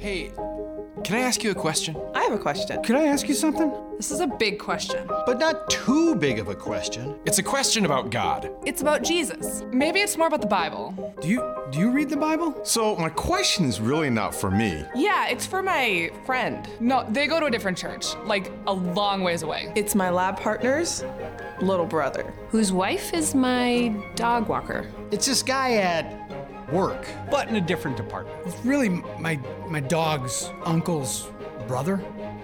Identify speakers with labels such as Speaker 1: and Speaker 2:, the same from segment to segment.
Speaker 1: Hey, can I ask you a question?
Speaker 2: I have a question.
Speaker 3: Could I ask you something?
Speaker 4: This is a big question.
Speaker 3: But not too big of a question.
Speaker 1: It's a question about God.
Speaker 4: It's about Jesus. Maybe it's more about the Bible.
Speaker 3: Do you do you read the Bible?
Speaker 5: So, my question is really not for me.
Speaker 4: Yeah, it's for my friend. No, they go to a different church, like a long ways away.
Speaker 2: It's my lab partner's little brother.
Speaker 6: whose wife is my dog walker.
Speaker 3: It's this guy at work, but in a different department. It's really my my dog's uncle's brother.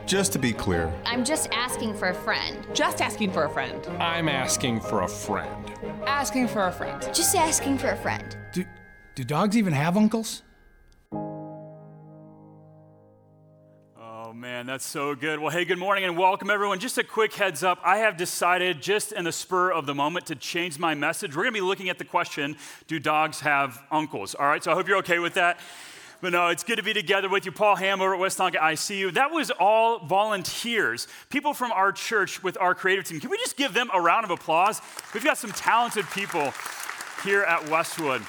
Speaker 5: Just to be clear,
Speaker 7: I'm just asking for a friend.
Speaker 4: Just asking for a friend.
Speaker 1: I'm asking for a friend.
Speaker 4: Asking for a friend.
Speaker 7: Just asking for a friend.
Speaker 3: Do do dogs even have uncles?
Speaker 8: Man, that's so good. Well, hey, good morning and welcome everyone. Just a quick heads up I have decided, just in the spur of the moment, to change my message. We're gonna be looking at the question Do dogs have uncles? All right, so I hope you're okay with that. But no, it's good to be together with you. Paul Ham over at West Tonka ICU. That was all volunteers, people from our church with our creative team. Can we just give them a round of applause? We've got some talented people here at Westwood.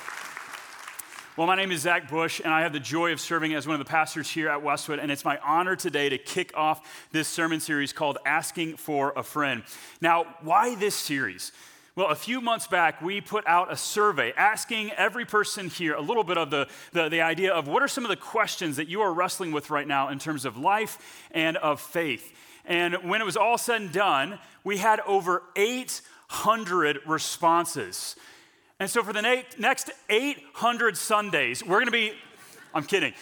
Speaker 8: Well, my name is Zac Bush, and I have the joy of serving as one of the pastors here at Westwood. And it's my honor today to kick off this sermon series called Asking for a Friend. Now, why this series? Well, a few months back, we put out a survey asking every person here a little bit of the, the, the, idea of what are some of the questions that you are wrestling with right now in terms of life and of faith. And when it was all said and done, we had over 800 responses. And so for the next 800 Sundays, we're going to be, I'm kidding.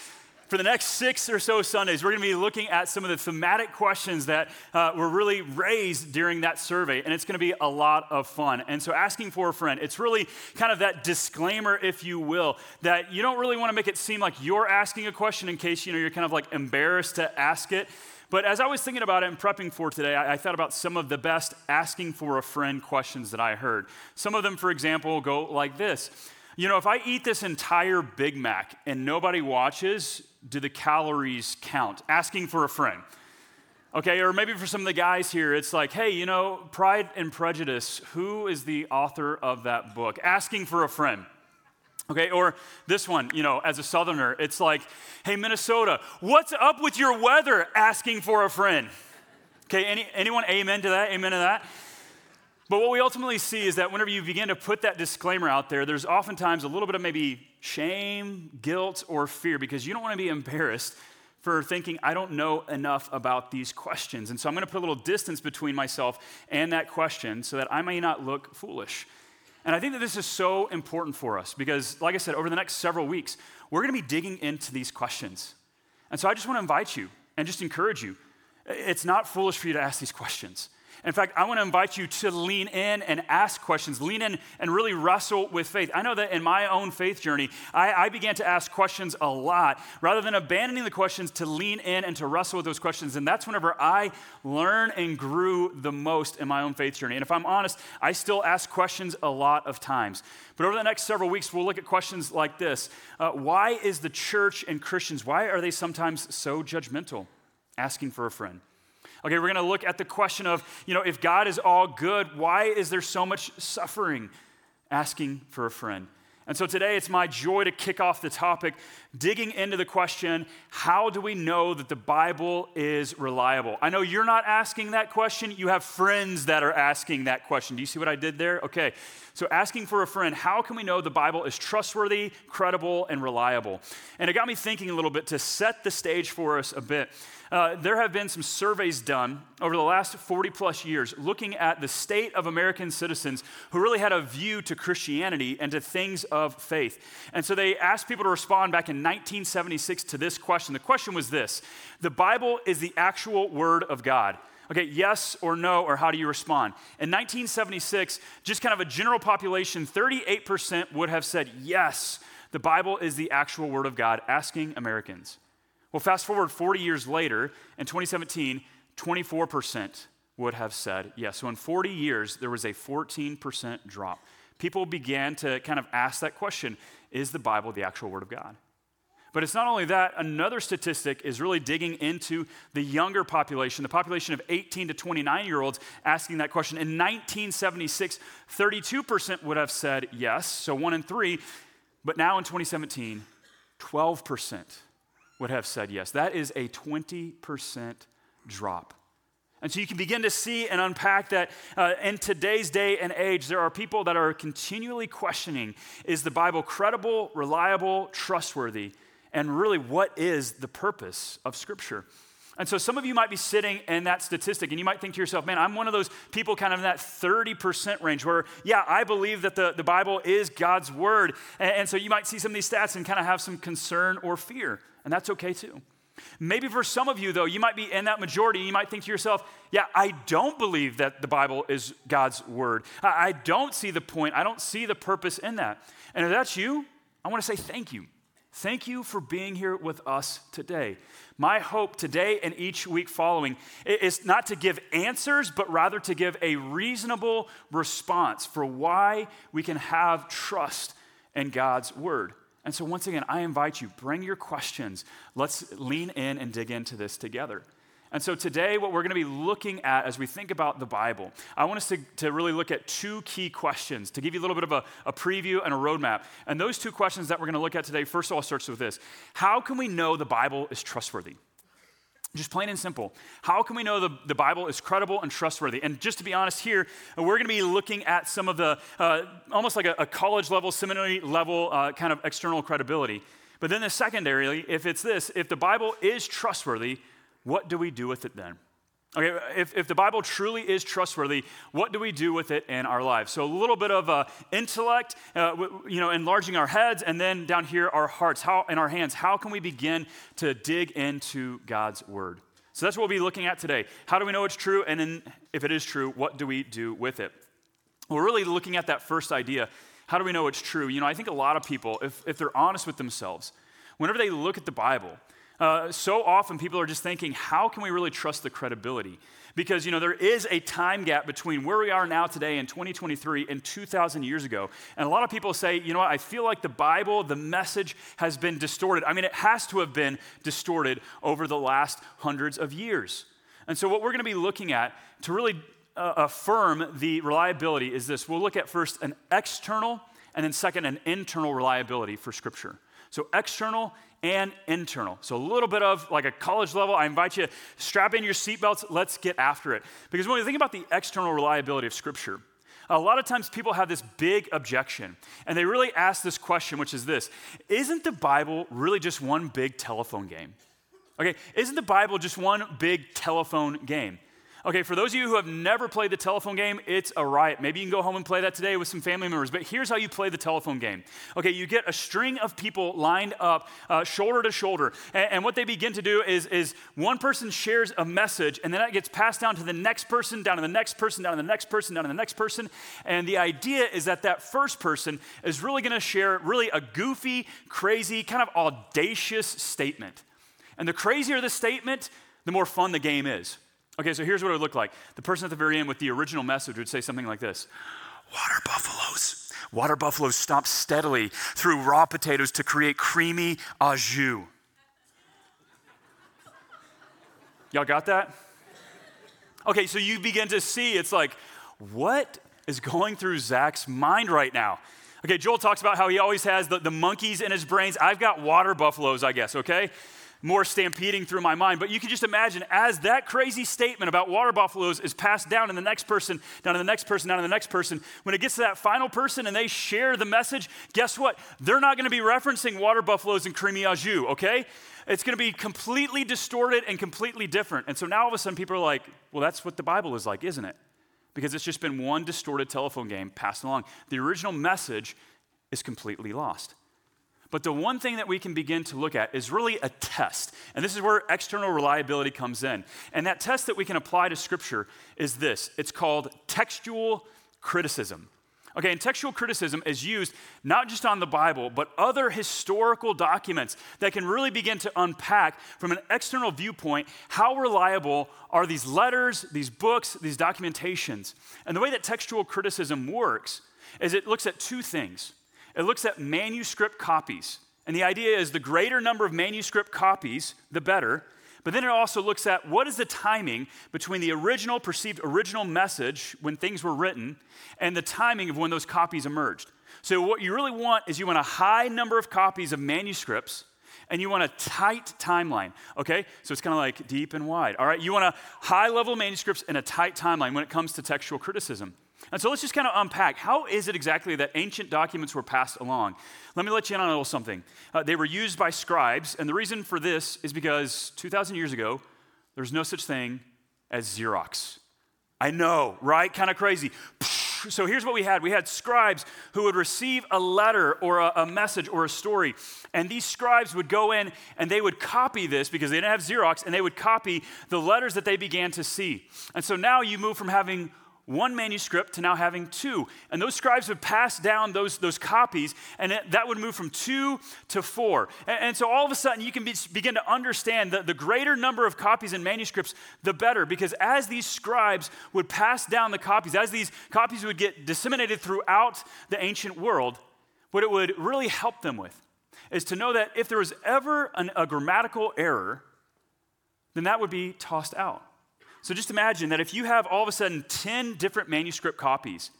Speaker 8: For the next six or so Sundays, we're going to be looking at some of the thematic questions that uh, were really raised during that survey, and it's going to be a lot of fun. And so, asking for a friend, it's really kind of that disclaimer, if you will, that you don't really want to make it seem like you're asking a question in case you know you're kind of like embarrassed to ask it. But as I was thinking about it and prepping for today, I, I, thought about some of the best asking for a friend questions that I heard. Some of them, for example, go like this You know, if I eat this entire Big Mac and nobody watches, do the calories count? Asking for a friend. Okay, or maybe for some of the guys here, it's like, hey, you know, Pride and Prejudice, who is the author of that book? Asking for a friend. Okay, or this one, you know, as a southerner, it's like, hey, Minnesota, what's up with your weather? Asking for a friend. Okay, any, anyone amen to that? Amen to that? But what we ultimately see is that whenever you begin to put that disclaimer out there, there's oftentimes a little bit of maybe shame, guilt, or fear because you don't want to be embarrassed for thinking, I don't know enough about these questions. And so I'm going to put a little distance between myself and that question so that I may not look foolish. And I think that this is so important for us because, like I said, over the next several weeks, we're going to be digging into these questions. And so I just want to invite you and just encourage you. It's not foolish for you to ask these questions. In fact, I want to invite you to lean in and ask questions, lean in and really wrestle with faith. I know that in my own faith journey, I, I, began to ask questions a lot rather than abandoning the questions to lean in and to wrestle with those questions. And that's whenever I learn and grew the most in my own faith journey. And if I'm honest, I still ask questions a lot of times. But over the next several weeks, we'll look at questions like this uh, Why is the church and Christians, why are they sometimes so judgmental? Asking for a friend. Okay, we're going to look at the question of, you know, if God is all good, why is there so much suffering? Asking for a friend. And so today it's my joy to kick off the topic, digging into the question how do we know that the Bible is reliable? I know you're not asking that question, you have friends that are asking that question. Do you see what I did there? Okay, so asking for a friend, how can we know the Bible is trustworthy, credible, and reliable? And it got me thinking a little bit to set the stage for us a bit. Uh, there have been some surveys done over the last 40 plus years looking at the state of American citizens who really had a view to Christianity and to things of faith. And so they asked people to respond back in 1976 to this question. The question was this The Bible is the actual Word of God. Okay, yes or no, or how do you respond? In 1976, just kind of a general population, 38% would have said yes, the Bible is the actual Word of God, asking Americans. Well, fast forward 40 years later, in 2017, 24% would have said yes. So in 40 years, there was a 14% drop. People began to kind of ask that question Is the Bible the actual Word of God? But it's not only that, another statistic is really digging into the younger population, the population of 18 to 29 year olds, asking that question. In 1976, 32% would have said yes, so one in three. But now in 2017, 12% would have said yes. That is a 20% drop. And so you can begin to see and unpack that uh, in today's day and age, there are people that are continually questioning is the Bible credible, reliable, trustworthy? And really, what is the purpose of Scripture? And so some of you might be sitting in that statistic and you might think to yourself, man, I'm one of those people kind of in that 30% range where, yeah, I believe that the, the Bible is God's word. And, and so you might see some of these stats and kind of have some concern or fear. And that's okay too. Maybe for some of you, though, you might be in that majority and you might think to yourself, yeah, I don't believe that the Bible is God's word. I, I don't see the point, I don't see the purpose in that. And if that's you, I want to say thank you. Thank you for being here with us today. My hope today and each week following is not to give answers, but rather to give a reasonable response for why we can have trust in God's word. And so, once again, I invite you, bring your questions. Let's lean in and dig into this together. And so, today, what we're going to be looking at as we think about the Bible, I want us to, to really look at two key questions to give you a little bit of a, a preview and a roadmap. And those two questions that we're going to look at today, first of all, starts with this How can we know the Bible is trustworthy? Just plain and simple. How can we know the, the Bible is credible and trustworthy? And just to be honest, here, we're going to be looking at some of the, uh, almost like a, a, college level, seminary level uh, kind of external credibility. But then the secondarily, if it's this, if the Bible is trustworthy, what do we do with it then? Okay, if, if the Bible truly is trustworthy, what do we do with it in our lives? So a little bit of uh, intellect, uh, you know, enlarging our heads, and then down here our hearts, how in our hands. How can we begin to dig into God's word? So that's what we'll be looking at today. How do we know it's true? And then, if it is true, what do we do with it? We're really looking at that first idea. How do we know it's true? You know, I think a lot of people, if, if they're honest with themselves, whenever they look at the Bible, uh, so often people are just thinking, how can we really trust the credibility? Because, you know, there is a time gap between where we are now today in 2023 and 2,000 years ago. And a lot of people say, you know what, I feel like the Bible, the message has been distorted. I mean, it has to have been distorted over the last hundreds of years. And so, what we're going to be looking at to really uh, affirm the reliability is this we'll look at first an external and then second an internal reliability for Scripture. So, external and internal. So, a little bit of like a college level. I invite you, to strap in your seatbelts, let's get after it. Because when we think about the external reliability of Scripture, a lot of times people have this big objection, and they really ask this question, which is this Isn't the Bible really just one big telephone game? Okay, isn't the Bible just one big telephone game? Okay, for those of you who have never played the telephone game, it's a riot. Maybe you can go home and play that today with some family members, but here's how you play the telephone game. Okay, you get a string of people lined up uh, shoulder to shoulder, and, and, what they begin to do is, is one person shares a message, and then that gets passed down to the next person, down to the next person, down to the next person, down to the next person, and the idea is that that first person is really gonna share really a goofy, crazy, kind of audacious statement. And the crazier the statement, the more fun the game is. Okay, so here's what it would look like. The person at the very end with the original message would say something like this Water buffaloes. Water buffaloes stomp steadily through raw potatoes to create creamy au jus. Y'all got that? Okay, so you begin to see it's like, what is going through Zac's mind right now? Okay, Joel talks about how he always has the, the monkeys in his brains. I've got water buffaloes, I guess, okay? More stampeding through my mind. But you can just imagine as that crazy statement about water buffaloes is passed down to the next person, down to the next person, down to the next person, when it gets to that final person and they share the message, guess what? They're not going to be referencing water buffaloes and creamy au jus, okay? It's going to be completely distorted and completely different. And so now all of a sudden people are like, well, that's what the Bible is like, isn't it? Because it's just been one distorted telephone game passed along. The original message is completely lost. But the one thing that we can begin to look at is really a test. And this is where external reliability comes in. And that test that we can apply to Scripture is this it's called textual criticism. Okay, and textual criticism is used not just on the Bible, but other historical documents that can really begin to unpack from an external viewpoint how reliable are these letters, these books, these documentations. And the way that textual criticism works is it looks at two things. It looks at manuscript copies. And the idea is the greater number of manuscript copies, the better. But then it also looks at what is the timing between the original, perceived original message when things were written and the timing of when those copies emerged. So, what you really want is you want a high number of copies of manuscripts and you want a tight timeline, okay? So it's kind of like deep and wide, all right? You want a high level manuscripts and a tight timeline when it comes to textual criticism. And so let's just kind of unpack how is it exactly that ancient documents were passed along? Let me let you in on a little something. Uh, they were used by scribes, and the reason for this is because 2,000 years ago, there was no such thing as Xerox. I know, right? Kind of crazy. So here's what we had we had scribes who would receive a letter or a, a, message or a story. And these scribes would go in and they would copy this because they didn't have Xerox and they would copy the letters that they began to see. And so now you move from having one manuscript to now having two. And those scribes would pass down those, those copies, and it, that would move from two to four. And, and so all of a sudden, you can be, begin to understand that the greater number of copies and manuscripts, the better. Because as these scribes would pass down the copies, as these copies would get disseminated throughout the ancient world, what it would really help them with is to know that if there was ever an, a grammatical error, then that would be tossed out. So just imagine that if you have all of a sudden 10 different manuscript copies,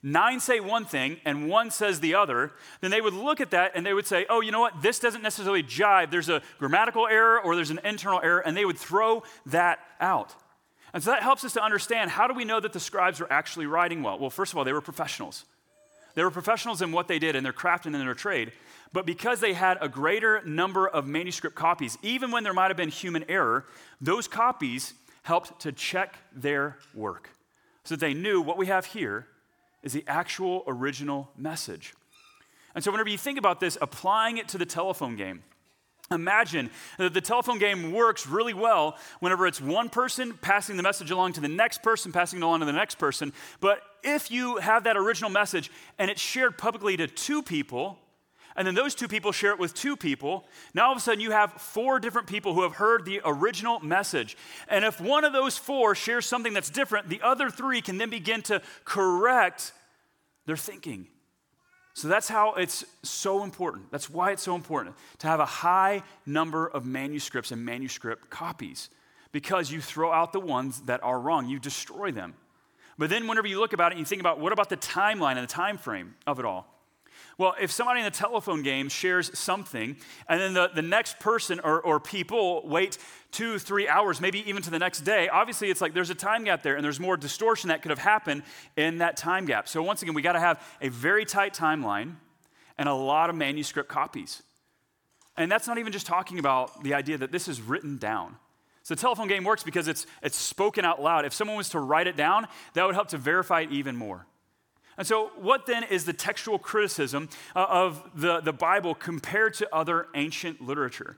Speaker 8: nine say one thing and one says the other, then they would look at that and they would say, oh, you know what? This doesn't necessarily jive. There's a grammatical error or there's an internal error, and they would throw that out. And so that helps us to understand how do we know that the scribes were actually writing well? Well, first of all, they were professionals. They were professionals in what they did in their craft and in their trade. But because they had a greater number of manuscript copies, even when there might have been human error, those copies helped to check their work so that they knew what we have here is the actual original message. And so, whenever you think about this, applying it to the telephone game, imagine that the telephone game works really well whenever it's one person passing the message along to the next person, passing it along to the next person. But if you have that original message and it's shared publicly to two people, and then those two people share it with two people. Now all of a sudden you have four different people who have heard the original message. And if one of those four shares something that's different, the other three can then begin to correct their thinking. So that's how it's so important. That's why it's so important to have a high number of manuscripts and manuscript copies because you throw out the ones that are wrong, you destroy them. But then whenever you look about it, you think about what about the timeline and the time frame of it all? Well, if somebody in the telephone game shares something, and then the, the next person or, or people wait two, three hours, maybe even to the next day, obviously it's like there's a time gap there, and there's more distortion that could have happened in that time gap. So, once again, we got to have a very tight timeline and a lot of manuscript copies. And that's not even just talking about the idea that this is written down. So, the telephone game works because it's, it's spoken out loud. If someone was to write it down, that would help to verify it even more. And so, what then is the textual criticism uh, of the, the Bible compared to other ancient literature?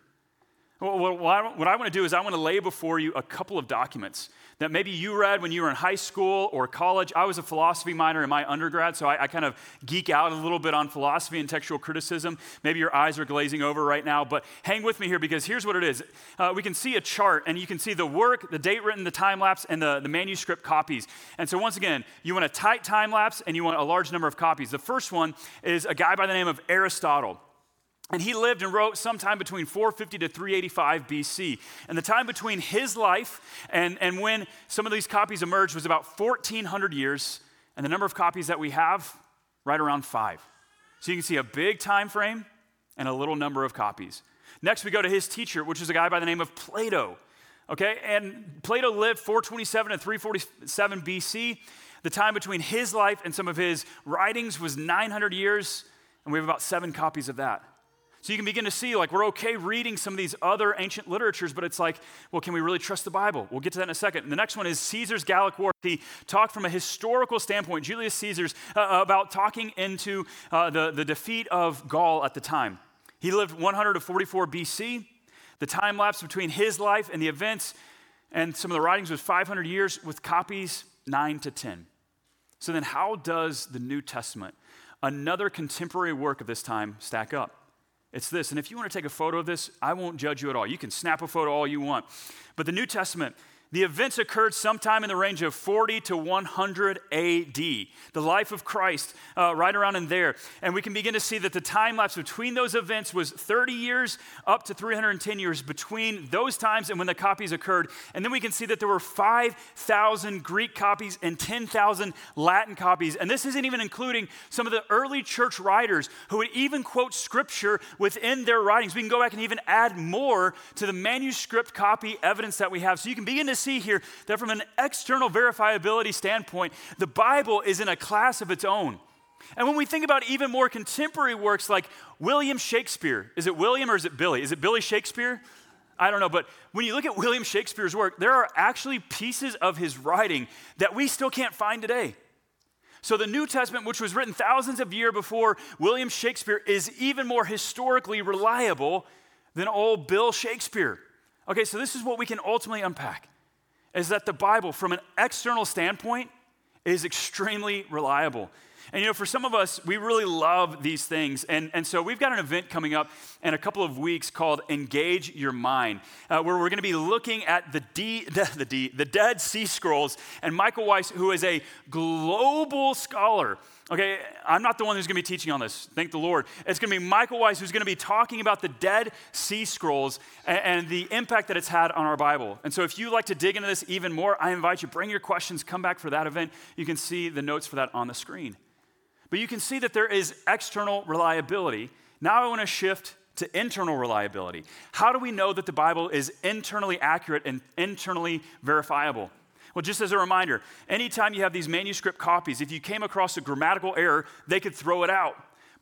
Speaker 8: Well, what I want to do is, I want to lay before you a couple of documents that maybe you read when you were in high school or college. I was a philosophy minor in my undergrad, so I, I, kind of geek out a little bit on philosophy and textual criticism. Maybe your eyes are glazing over right now, but hang with me here because here's what it is. Uh, we can see a chart, and you can see the work, the date written, the time lapse, and the, the manuscript copies. And so, once again, you want a tight time lapse and you want a large number of copies. The first one is a guy by the name of Aristotle. And he lived and wrote sometime between 450 to 385 BC. And the time between his life and, and when some of these copies emerged was about 1,400 years. And the number of copies that we have, right around five. So you can see a big time frame and a little number of copies. Next, we go to his teacher, which is a guy by the name of Plato. Okay, and Plato lived 427 and 347 BC. The time between his life and some of his writings was 900 years, and we have about seven copies of that. So you can begin to see, like, we're okay reading some of these other ancient literatures, but it's like, well, can we really trust the Bible? We'll get to that in a second. And the next one is Caesar's Gallic War. He talked from a historical standpoint, Julius Caesar's, uh, uh, about talking into uh, the, the defeat of Gaul at the time. He lived 144 BC. The time lapse between his life and the events and some of the writings was 500 years, with copies 9 to 10. So then, how does the New Testament, another contemporary work of this time, stack up? It's this. And if you want to take a photo of this, I won't judge you at all. You can snap a photo all you want. But the New Testament, The events occurred sometime in the range of 40 to 100 AD, the life of Christ, uh, right around in there. And we can begin to see that the time lapse between those events was 30 years up to 310 years between those times and when the copies occurred. And then we can see that there were 5,000 Greek copies and 10,000 Latin copies. And this isn't even including some of the early church writers who would even quote scripture within their writings. We can go back and even add more to the manuscript copy evidence that we have. So you can begin to see here that from an external verifiability standpoint, the Bible is in a class of its own. And when we think about even more contemporary works like William Shakespeare, is it William or is it Billy? Is it Billy Shakespeare? I don't know, but when you look at William Shakespeare's work, there are actually pieces of his writing that we still can't find today. So the New Testament, which was written thousands of years before William Shakespeare, is even more historically reliable than old Bill Shakespeare. Okay, so this is what we can ultimately unpack is that the Bible, from an external standpoint, is extremely reliable. And you know, for some of us, we really love these things. And, and so we've got an event coming up in a couple of weeks called Engage Your Mind, uh, where we're going to be looking at the, D, the, the, D, the Dead Sea Scrolls. And Michael Weiss, who is a global scholar, Okay, I'm not the one who's going to be teaching on this. Thank the Lord. It's going to be Michael Weiss who's going to be talking about the Dead Sea Scrolls and, and, the impact that it's had on our Bible. And so, if you like to dig into this even more, I invite you bring your questions. Come back for that event. You can see the notes for that on the screen. But you can see that there is external reliability. Now, I want to shift to internal reliability. How do we know that the Bible is internally accurate and internally verifiable? Well, just as a reminder, anytime you have these manuscript copies, if you came across a grammatical error, they could throw it out.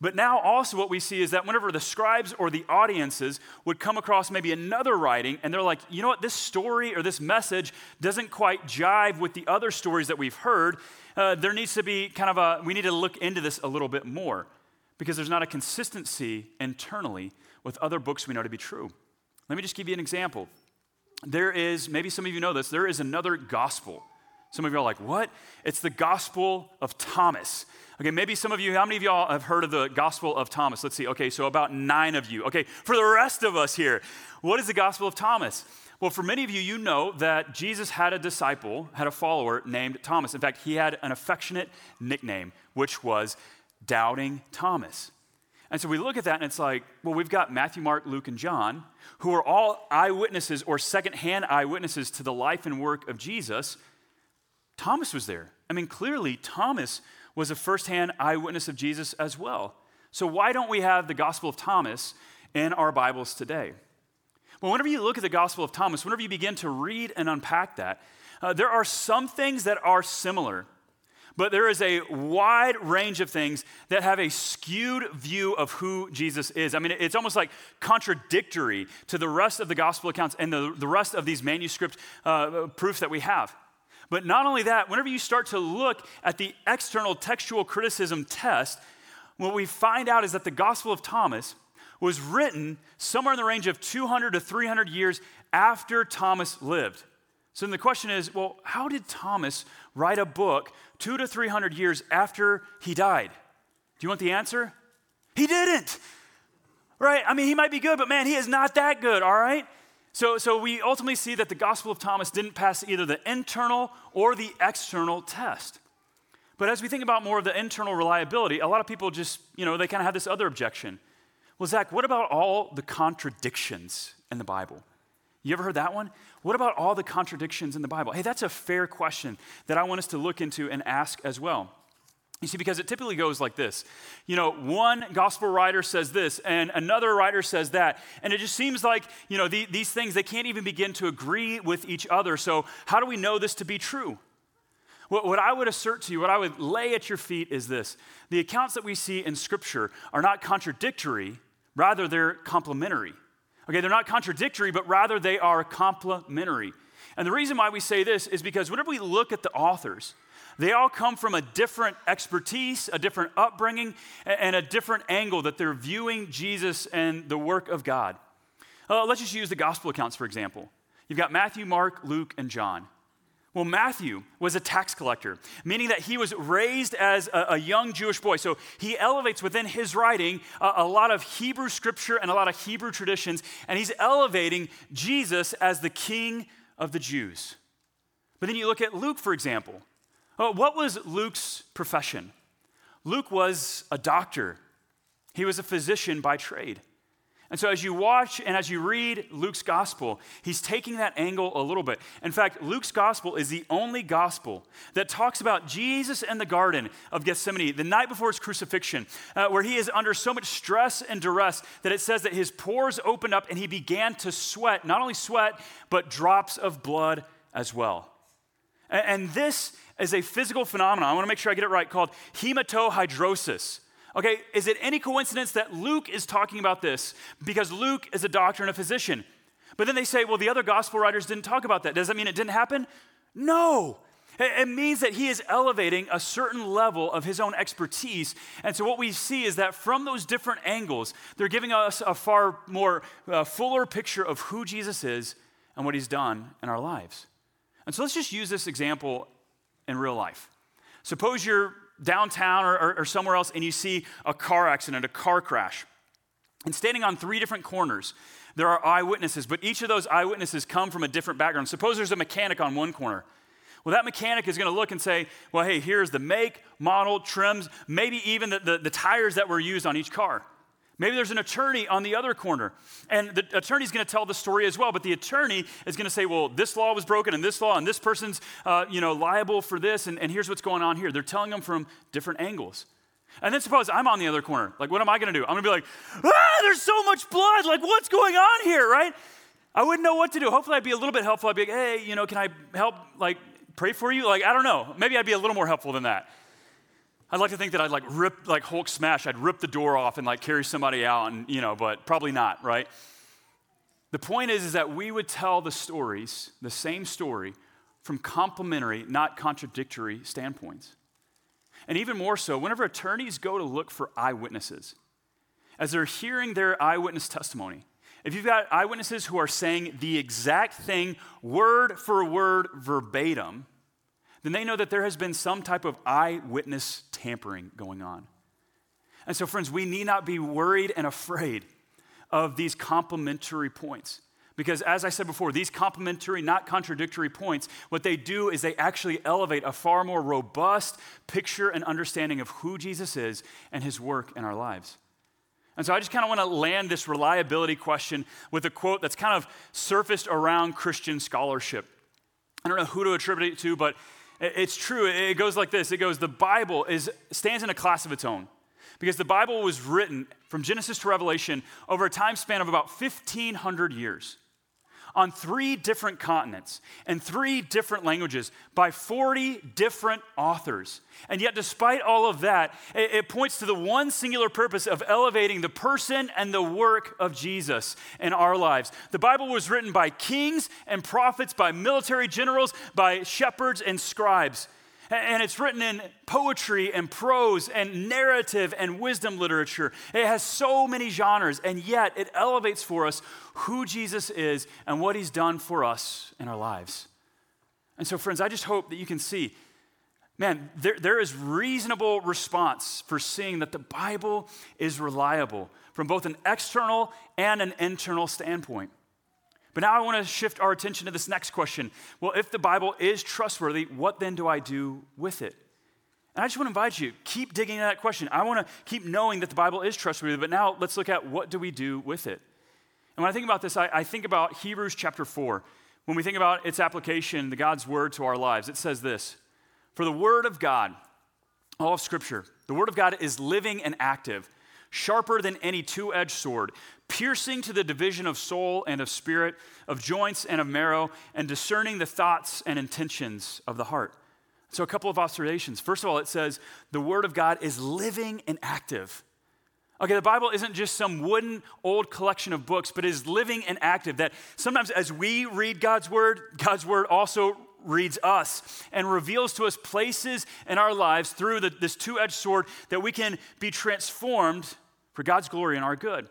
Speaker 8: But now, also, what we see is that whenever the scribes or the audiences would come across maybe another writing and they're like, you know what, this story or this message doesn't quite jive with the other stories that we've heard, uh, there needs to be kind of a, we need to look into this a little bit more because there's not a consistency internally with other books we know to be true. Let me just give you an example there is, maybe some of you know this, there is another gospel. Some of you are like, what? It's the gospel of Thomas. Okay, maybe some of you, how many of y'all have heard of the gospel of Thomas? Let's see. Okay, so about nine of you. Okay, for the rest of us here, what is the gospel of Thomas? Well, for many of you, you know that Jesus had a disciple, had a follower named Thomas. In fact, he had an affectionate nickname, which was Doubting Thomas. And so we look at that and it's like, well, we've got Matthew, Mark, Luke, and John, who are all eyewitnesses or secondhand eyewitnesses to the life and work of Jesus. Thomas was there. I mean, clearly, Thomas was a firsthand eyewitness of Jesus as well. So why don't we have the Gospel of Thomas in our Bibles today? Well, whenever you look at the Gospel of Thomas, whenever you begin to read and unpack that, uh, there are some things that are similar. But there is a wide range of things that have a skewed view of who Jesus is. I mean, it's almost like contradictory to the rest of the gospel accounts and the, the rest of these manuscript uh, proofs that we have. But not only that, whenever you start to look at the external textual criticism test, what we find out is that the Gospel of Thomas was written somewhere in the range of 200 to 300 years after Thomas lived. So then the question is well, how did Thomas write a book two to 300 years after he died? Do you want the answer? He didn't. Right? I mean, he might be good, but man, he is not that good, all right? So, so we ultimately see that the Gospel of Thomas didn't pass either the internal or the external test. But as we think about more of the internal reliability, a lot of people just, you know, they kind of have this other objection. Well, Zac, what about all the contradictions in the Bible? You ever heard that one? What about all the contradictions in the Bible? Hey, that's a fair question that I want us to look into and ask as well. You see, because it typically goes like this. You know, one gospel writer says this, and another writer says that. And it just seems like, you know, the, these things, they can't even begin to agree with each other. So, how do we know this to be true? What, what I would assert to you, what I would lay at your feet is this the accounts that we see in Scripture are not contradictory, rather, they're complementary. Okay, they're not contradictory, but rather they are complementary. And the reason why we say this is because whenever we look at the authors, they all come from a different expertise, a different upbringing, and a different angle that they're viewing Jesus and the work of God. Uh, let's just use the gospel accounts, for example. You've got Matthew, Mark, Luke, and John. Well, Matthew was a tax collector, meaning that he was raised as a, a young Jewish boy. So he elevates within his writing a, a lot of Hebrew scripture and a lot of Hebrew traditions, and he's elevating Jesus as the king of the Jews. But then you look at Luke, for example. Uh, what was Luke's profession? Luke was a doctor, he was a physician by trade. And so, as you watch and as you read Luke's gospel, he's taking that angle a little bit. In fact, Luke's gospel is the only gospel that talks about Jesus in the Garden of Gethsemane, the night before his crucifixion, uh, where he is under so much stress and duress that it says that his pores opened up and he began to sweat, not only sweat, but drops of blood as well. And, this is a physical phenomenon, I want to make sure I get it right, called hematohidrosis. Okay, is it any coincidence that Luke is talking about this? Because Luke is a doctor and a physician. But then they say, well, the other gospel writers didn't talk about that. Does that mean it didn't happen? No. It means that he is elevating a certain level of his own expertise. And so, what we see is that from those different angles, they're giving us a far more uh, fuller picture of who Jesus is and what he's done in our lives. And so, let's just use this example in real life. Suppose you're downtown or, or, or somewhere else and you see a car accident, a car crash. And standing on three different corners, there are eyewitnesses, but each of those eyewitnesses come from a different background. Suppose there's a mechanic on one corner. Well, that mechanic is going to look and say, well, hey, here's the make, model, trims, maybe even the, the, the tires that were used on each car. Maybe there's an attorney on the other corner, and the attorney's going to tell the story as well. But the attorney is going to say, "Well, this law was broken, and this law, and this person's, uh, you know, liable for this, and, and here's what's going on here." They're telling them from different angles. And then suppose I'm on the other corner. Like, what am I going to do? I'm going to be like, "Ah, there's so much blood! Like, what's going on here?" Right? I wouldn't know what to do. Hopefully, I'd be a little bit helpful. I'd be like, "Hey, you know, can I help? Like, pray for you?" Like, I don't know. Maybe I'd be a little more helpful than that. I'd like to think that I'd like rip, like Hulk smash, I'd rip the door off and like carry somebody out, and you know, but probably not, right? The point is, is that we would tell the stories, the same story, from complementary, not contradictory standpoints. And even more so, whenever attorneys go to look for eyewitnesses, as they're hearing their eyewitness testimony, if you've got eyewitnesses who are saying the exact thing, word for word, verbatim, then they know that there has been some type of eyewitness tampering going on. And so, friends, we need not be worried and afraid of these complementary points. Because, as I said before, these complementary, not contradictory points, what they do is they actually elevate a far more robust picture and understanding of who Jesus is and his work in our lives. And so I just kind of want to land this reliability question with a quote that's kind of surfaced around Christian scholarship. I don't know who to attribute it to, but it's true. It goes like this. It goes, the Bible is, stands in a class of its own. Because the Bible was written from Genesis to Revelation over a time span of about 1,500 years on three different continents and three different languages by 40 different authors. And yet, despite all of that, it, points to the one singular purpose of elevating the person and the work of Jesus in our lives. The Bible was written by kings and prophets, by military generals, by shepherds and scribes. And it's written in poetry and prose and narrative and wisdom literature. It has so many genres, and yet it elevates for us who Jesus is and what he's done for us in our lives. And so, friends, I just hope that you can see man, there, there is reasonable response for seeing that the Bible is reliable from both an external and an internal standpoint. But now I want to shift our attention to this next question. Well, if the Bible is trustworthy, what then do I do with it? And I just want to invite you, keep digging into that question. I want to keep knowing that the Bible is trustworthy, but now let's look at what do we do with it. And when I think about this, I, I think about Hebrews chapter 4. When we think about its application, the God's word to our lives, it says this For the word of God, all of Scripture, the word of God is living and active sharper than any two edged sword, piercing to the division of soul and of spirit, of joints and of marrow, and discerning the thoughts and intentions of the heart. So, a couple of observations. First of all, it says the Word of God is living and active. Okay, the Bible isn't just some wooden old collection of books, but is living and active. That sometimes as we read God's Word, God's Word also reads us and reveals to us places in our lives through the, this two edged sword that we can be transformed for God's glory and our good.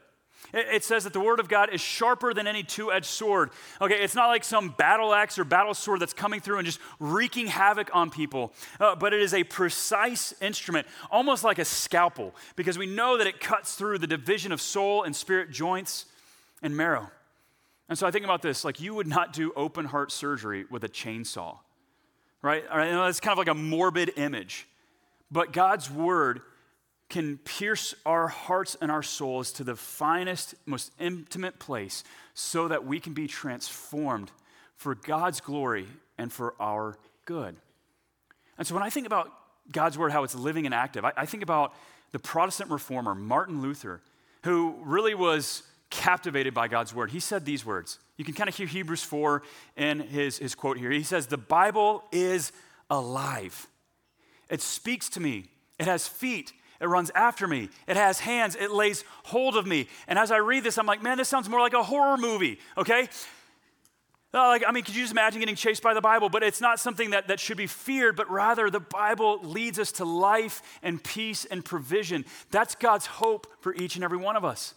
Speaker 8: It says that the word of God is sharper than any two edged sword. Okay, it's not like some battle axe or battle sword that's coming through and just wreaking havoc on people, uh, but it is a precise instrument, almost like a scalpel, because we know that it cuts through the division of soul and spirit joints and marrow. And so I think about this like you would not do open heart surgery with a chainsaw. right? I know it's kind of like a morbid image, but God's word can pierce our hearts and our souls to the finest, most intimate place so that we can be transformed for God's glory and for our good. And so when I think about God's word, how it's living and active, I, I think about the Protestant reformer, Martin Luther, who really was captivated by God's word. He said these words. You can kind of hear Hebrews 4 in his, his quote here. He says, The Bible is alive. It speaks to me. It has feet. It runs after me. It has hands. It lays hold of me. And as I read this, I'm like, man, this sounds more like a horror movie, okay? Like, I mean, could you just imagine getting chased by the Bible? But it's not something that, that should be feared, but rather the Bible leads us to life and peace and provision. That's God's hope for each and every one of us.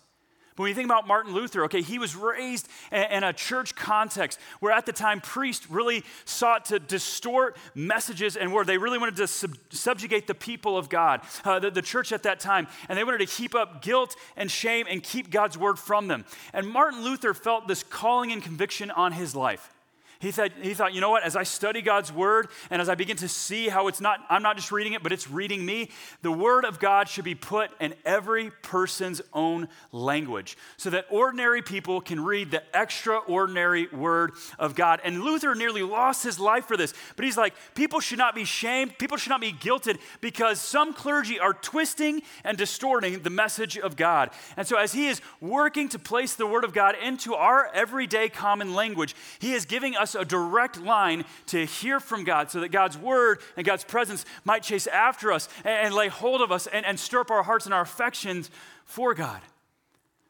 Speaker 8: But when you think about Martin Luther, okay, he was raised in a church context where at the time priests really sought to distort messages and where they really wanted to sub- subjugate the people of God, uh, the, the church at that time. And they wanted to keep up guilt and shame and keep God's word from them. And Martin Luther felt this calling and conviction on his life. He thought, he thought, you know what, as I study God's word and as I begin to see how it's not, I'm not just reading it, but it's reading me, the word of God should be put in every person's own language so that ordinary people can read the extraordinary word of God. And Luther nearly lost his life for this, but he's like, people should not be shamed, people should not be guilted because some clergy are twisting and distorting the message of God. And so as he is working to place the word of God into our everyday common language, he is giving us a direct line to hear from God so that God's word and God's presence might chase after us and, and lay hold of us and, and stir up our hearts and our affections for God.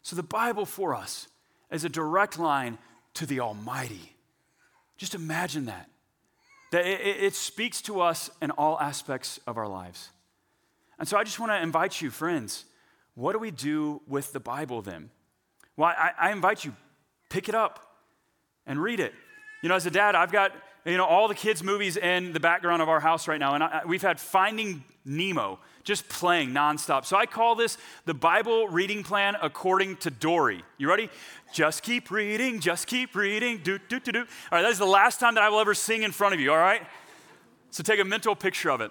Speaker 8: So the Bible for us is a direct line to the Almighty. Just imagine that. That it, it speaks to us in all aspects of our lives. And so I just want to invite you, friends, what do we do with the Bible then? Well, I, I invite you, pick it up and read it. You know, as a dad, I've got, you know, all the kids' movies in the background of our house right now. And I, we've had Finding Nemo just playing nonstop. So I call this the Bible reading plan according to Dory. You ready? Just keep reading, just keep reading. Do, do, do, do. All right, that is the last time that I will ever sing in front of you, all right? So take a mental picture of it.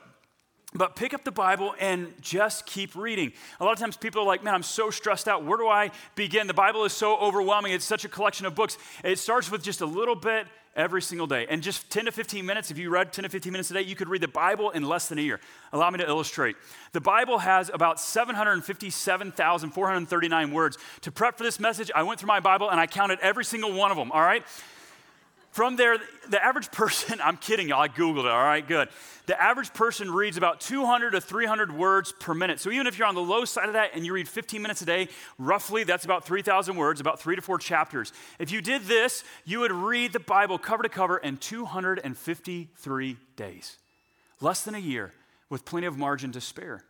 Speaker 8: But pick up the Bible and just keep reading. A lot of times people are like, man, I'm so stressed out. Where do I begin? The Bible is so overwhelming. It's such a collection of books. It starts with just a little bit every single day. And just 10 to 15 minutes, if you read 10 to 15 minutes a day, you could read the Bible in less than a year. Allow me to illustrate. The Bible has about 757,439 words. To prep for this message, I went through my Bible and I counted every single one of them, all right? From there, the average person, I'm kidding y'all, I Googled it, all right, good. The average person reads about 200 to 300 words per minute. So even if you're on the low side of that and you read 15 minutes a day, roughly that's about 3,000 words, about three to four chapters. If you did this, you would read the Bible cover to cover in 253 days, less than a year, with plenty of margin to spare.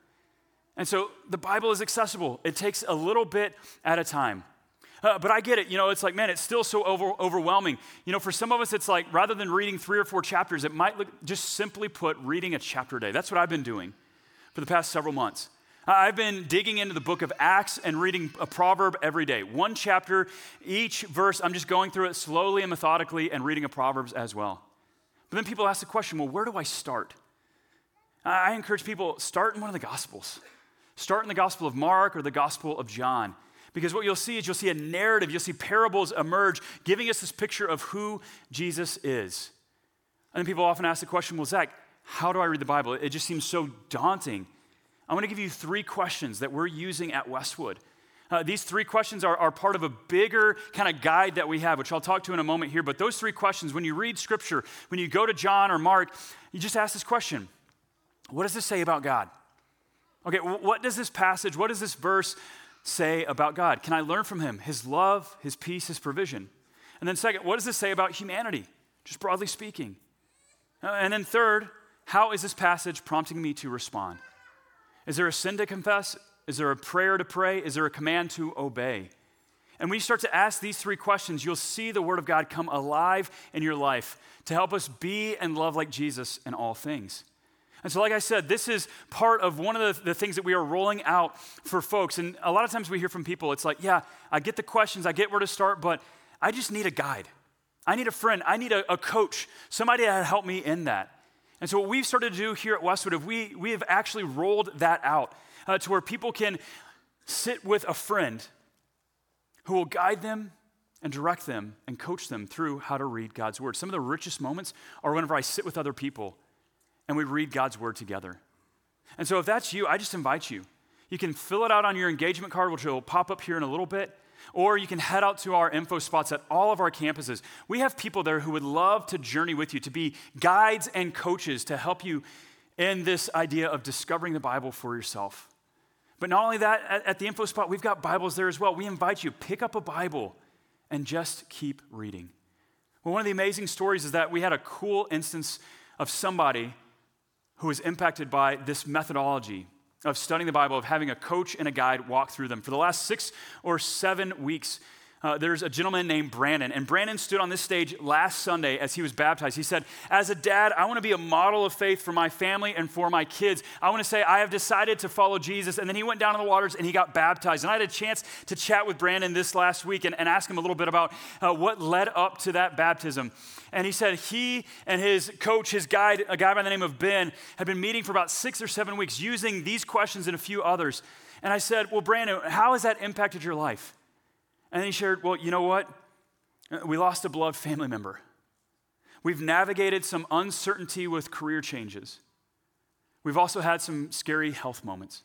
Speaker 8: And so the Bible is accessible, it takes a little bit at a time. Uh, but I get it. You know, it's like, man, it's still so over, overwhelming. You know, for some of us, it's like rather than reading three or four chapters, it might look just simply put reading a chapter a day. That's what I've been doing for the past several months. I've been digging into the book of Acts and reading a proverb every day. One chapter, each verse, I'm just going through it slowly and methodically and reading a Proverbs as well. But then people ask the question well, where do I start? I encourage people start in one of the Gospels. Start in the Gospel of Mark or the Gospel of John. Because what you'll see is you'll see a narrative, you'll see parables emerge, giving us this picture of who Jesus is. And then people often ask the question, well, Zac, how do I read the Bible? It just seems so daunting. I want to give you three questions that we're using at Westwood. Uh, these three questions are, are part of a bigger kind of guide that we have, which I'll talk to in a moment here. But those three questions, when you read scripture, when you go to John or Mark, you just ask this question What does this say about God? Okay, what does this passage, what does this verse say about God? Can I learn from him his love, his peace, his provision? And then, second, what does this say about humanity, just broadly speaking? Uh, and then, third, how is this passage prompting me to respond? Is there a sin to confess? Is there a prayer to pray? Is there a command to obey? And when you start to ask these three questions, you'll see the Word of God come alive in your life to help us be and love like Jesus in all things. And so, like I said, this is part of one of the, the, things that we are rolling out for folks. And a lot of times we hear from people, it's like, yeah, I get the questions, I get where to start, but I just need a guide. I need a friend, I need a, a coach, somebody to help me in that. And so, what we've started to do here at Westwood, we, we have actually rolled that out uh, to where people can sit with a friend who will guide them and direct them and coach them through how to read God's Word. Some of the richest moments are whenever I sit with other people and we read God's Word together. And so, if that's you, I just invite you. You can fill it out on your engagement card, which will pop up here in a little bit, or you can head out to our info spots at all of our campuses. We have people there who would love to journey with you, to be guides and coaches to help you in this idea of discovering the Bible for yourself. But not only that, at, the info spot, we've got Bibles there as well. We invite you, pick up a Bible and just keep reading. Well, one of the amazing stories is that we had a cool instance of somebody who was impacted by this methodology of studying the Bible, of having a coach and a guide walk through them. For the last six or seven weeks, uh, there's a gentleman named Brandon, and Brandon stood on this stage last Sunday as he was baptized. He said, As a dad, I want to be a model of faith for my family and for my kids. I want to say, I have decided to follow Jesus. And then he went down in the waters and he got baptized. And I had a chance to chat with Brandon this last week and, and ask him a little bit about uh, what led up to that baptism. And he said he and his coach, his guide, a guy by the name of Ben, had been meeting for about six or seven weeks using these questions and a few others. And I said, Well, Brandon, how has that impacted your life? And then he shared, well, you know what? We lost a beloved family member. We've navigated some uncertainty with career changes. We've also had some scary health moments.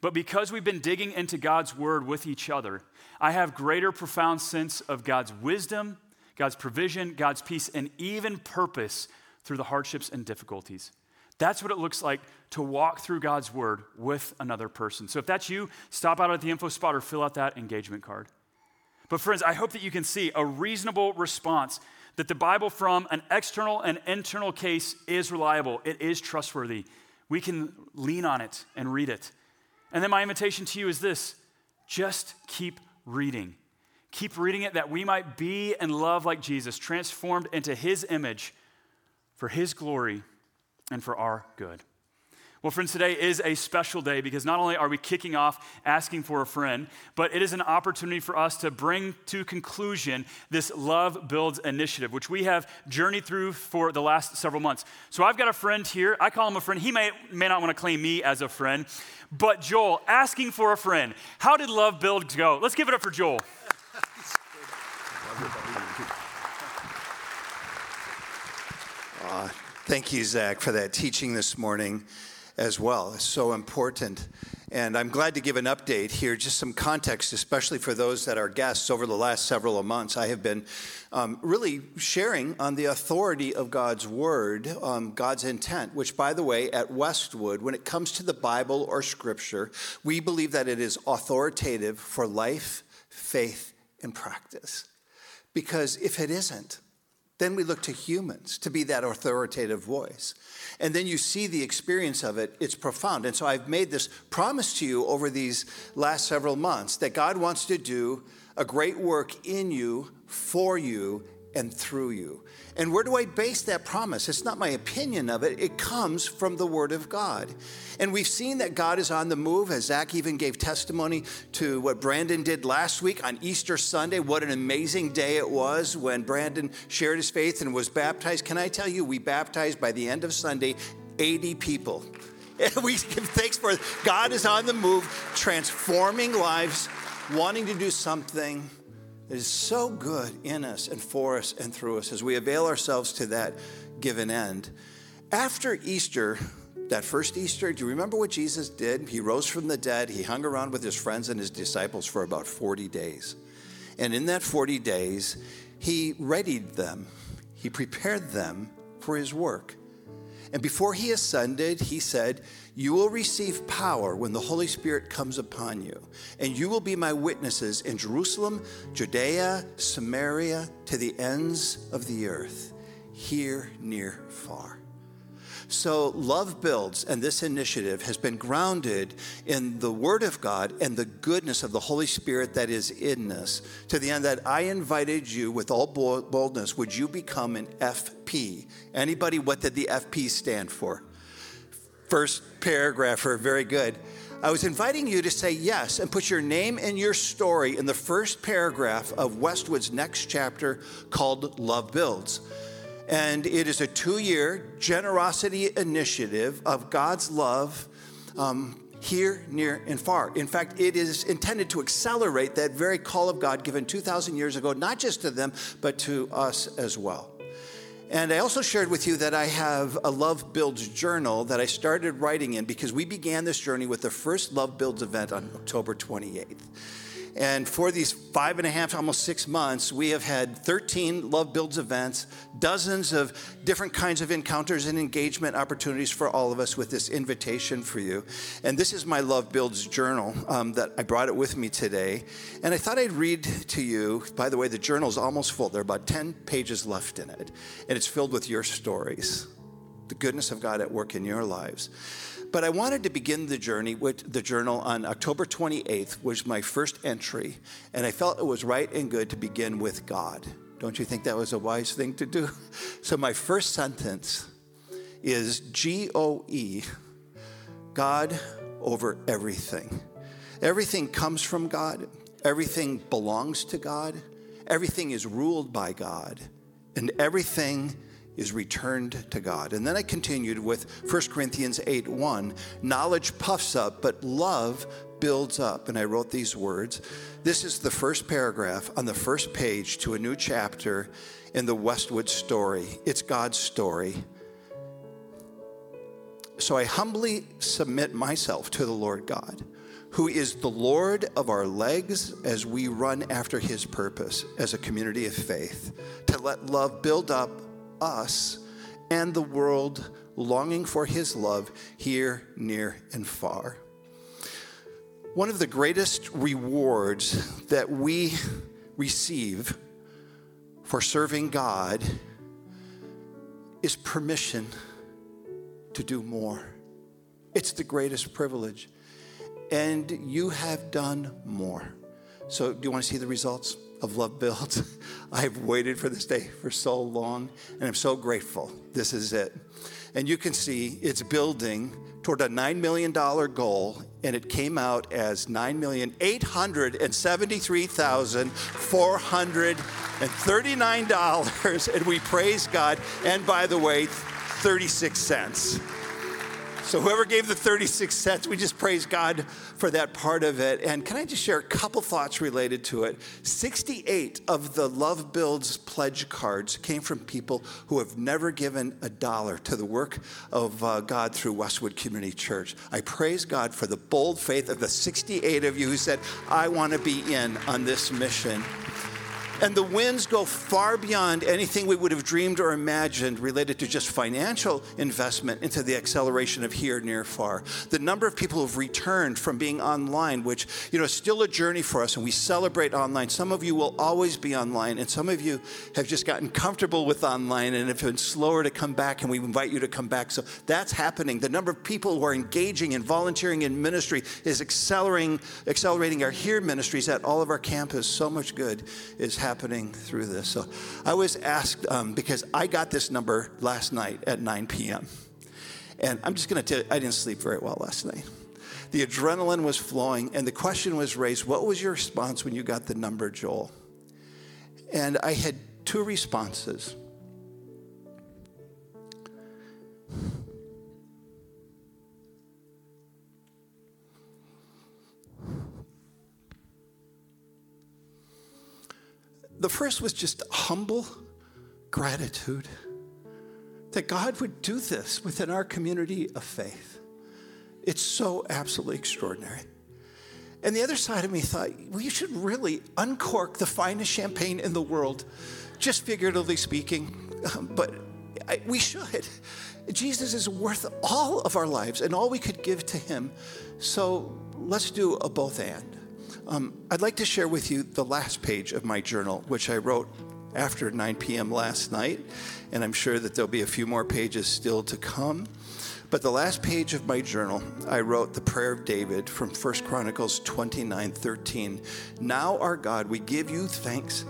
Speaker 8: But because we've been digging into God's word with each other, I have greater profound sense of God's wisdom, God's provision, God's peace, and even purpose through the hardships and difficulties. That's what it looks like to walk through God's word with another person. So if that's you, stop out at the info spot or fill out that engagement card. But, friends, I hope that you can see a reasonable response that the Bible, from an external and internal case, is reliable, it is trustworthy. We can lean on it and read it. And then, my invitation to you is this just keep reading. Keep reading it that we might be and love like Jesus, transformed into his image for his glory and for our good. Well, friends, today is a special day because not only are we kicking off asking for a friend, but it is an opportunity for us to bring to conclusion this Love Builds initiative, which we have journeyed through for the last several months. So I've got a friend here. I call him a friend. He may, may not want to claim me as a friend, but Joel, asking for a friend. How did Love Builds go? Let's give it up for Joel.
Speaker 9: Uh, thank you, Zac, for that teaching this morning as well. It's so important. And I'm glad to give an update here, just some context, especially for those that are guests over the last several months. I have been um, really sharing on the authority of God's word, um, God's intent, which, by the way, at Westwood, when it comes to the Bible or scripture, we believe that it is authoritative for life, faith, and practice. Because if it isn't, then we look to humans to be that authoritative voice. And then you see the experience of it, it's profound. And so I've made this promise to you over these last several months that God wants to do a great work in you, for you, and through you. And where do I base that promise? It's not my opinion of it, it comes from the Word of God. And we've seen that God is on the move, as Zac even gave testimony to what Brandon did last week on Easter Sunday. What an amazing day it was when Brandon shared his faith and was baptized. Can I tell you, we baptized by the end of Sunday 80 people. And we give thanks for it. God is on the move, transforming lives, wanting to do something that is so good in us and for us and through us as we avail ourselves to that given end. After Easter, that first Easter, do you remember what Jesus did? He rose from the dead. He hung around with his friends and his disciples for about 40 days. And in that 40 days, he readied them, he prepared them for his work. And before he ascended, he said, You will receive power when the Holy Spirit comes upon you, and you will be my witnesses in Jerusalem, Judea, Samaria, to the ends of the earth, here, near, far. So, Love Builds and this initiative has been grounded in the Word of God and the goodness of the Holy Spirit that is in us, to the end that I invited you with all boldness, would you become an FP? Anybody, what did the FP stand for? First paragraph, very good. I was inviting you to say yes and put your name and your story in the first paragraph of Westwood's next chapter called Love Builds. And it is a two year generosity initiative of God's love um, here, near, and far. In fact, it is intended to accelerate that very call of God given 2,000 years ago, not just to them, but to us as well. And I also shared with you that I have a Love Builds journal that I started writing in because we began this journey with the first Love Builds event on October 28th. And for these five and a half, almost six months, we have had 13 Love Builds events, dozens of different kinds of encounters and engagement opportunities for all of us with this invitation for you. And this is my Love Builds journal um, that I brought it with me today. And I thought I'd read to you. By the way, the journal is almost full. There are about 10 pages left in it, and it's filled with your stories, the goodness of God at work in your lives. But I wanted to begin the journey with the journal on October 28th, was my first entry, and I felt it was right and good to begin with God. Don't you think that was a wise thing to do? So my first sentence is G O E, God over everything. Everything comes from God, everything belongs to God, everything is ruled by God, and everything is returned to God. And then I continued with 1 Corinthians 8 1. Knowledge puffs up, but love builds up. And I wrote these words. This is the first paragraph on the first page to a new chapter in the Westwood story. It's God's story. So I humbly submit myself to the Lord God, who is the Lord of our legs as we run after his purpose as a community of faith, to let love build up us and the world longing for his love here, near, and far. One of the greatest rewards that we receive for serving God is permission to do more. It's the greatest privilege. And you have done more. So, do you want to see the results of Love Built. I've waited for this day for so long, and I'm so grateful. This is it. And you can see it's building toward a $9 million goal, and it came out as $9,873,439. And we praise God. And by the way, 36 cents. So whoever gave the 36 cents, we just praise God for that part of it. And can I just share a couple thoughts related to it? 68 of the Love Builds pledge cards came from people who have never given a dollar to the work of uh, God through Westwood Community Church. I praise God for the bold faith of the 68 of you who said, I want to be in on this mission. And the wins go far beyond anything we would have dreamed or imagined related to just financial investment into the acceleration of here, near, far. The number of people who've returned from being online, which, you know, is still a journey for us, and we celebrate online. Some of you will always be online, and some of you have just gotten comfortable with online and have been slower to come back, and we invite you to come back. So that's happening. The number of people who are engaging and volunteering in ministry is accelerating, accelerating our here ministries at all of our campus. So much good is happening happening through this. So I was asked um, because I got this number last night at 9 p.m. And I'm just going to tell you, I didn't sleep very well last night. The adrenaline was flowing, and the question was raised What was your response when you got the number, Joel? And I had two responses. The first was just humble gratitude that God would do this within our community of faith. It's so absolutely extraordinary. And the other side of me thought, we should really uncork the finest champagne in the world, just figuratively speaking, um, but I, we should. Jesus is worth all of our lives and all we could give to him. So let's do a both and. Um, I'd like to share with you the last page of my journal, which I wrote after 9 p.m. last night, and I'm sure that there'll be a few more pages still to come. But the last page of my journal, I wrote the prayer of David from 1 Chronicles 29 13. Now, our God, we give you thanks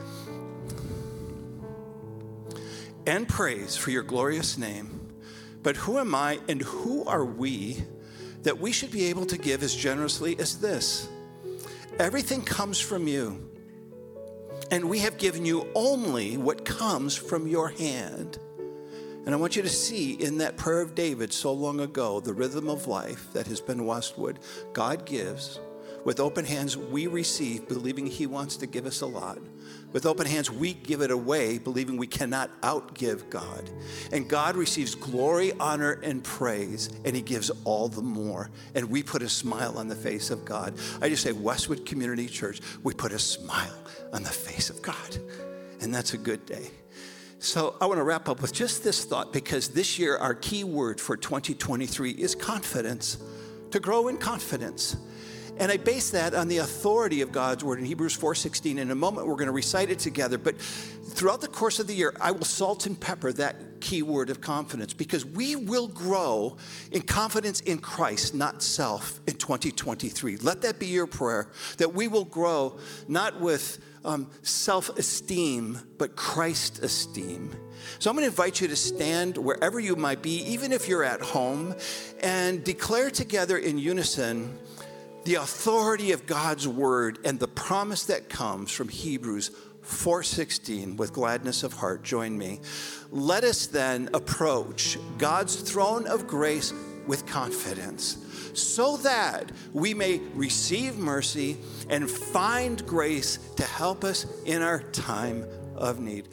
Speaker 9: and praise for your glorious name. But who am I and who are we that we should be able to give as generously as this? Everything comes from you. And we have given you only what comes from your hand. And I want you to see in that prayer of David so long ago the rhythm of life that has been Westwood. God gives. With open hands, we receive, believing He wants to give us a lot. With open hands, we give it away, believing we cannot outgive God. And God receives glory, honor, and praise, and He gives all the more. And we put a smile on the face of God. I just say, Westwood Community Church, we put a smile on the face of God. And that's a good day. So I want to wrap up with just this thought because this year our key word for 2023 is confidence, to grow in confidence. And I base that on the authority of God's word in Hebrews 4:16. In a moment we're going to recite it together, but throughout the course of the year I will salt and pepper that key word of confidence because we will grow in confidence in Christ, not self in 2023. Let that be your prayer that we will grow not with um, self esteem, but Christ esteem. So I'm going to invite you to stand wherever you might be, even if you're at home, and declare together in unison the authority of God's word and the promise that comes from Hebrews 4:16 with gladness of heart join me. Let us then approach God's throne of grace with confidence so that we may receive mercy and find grace to help us in our time of need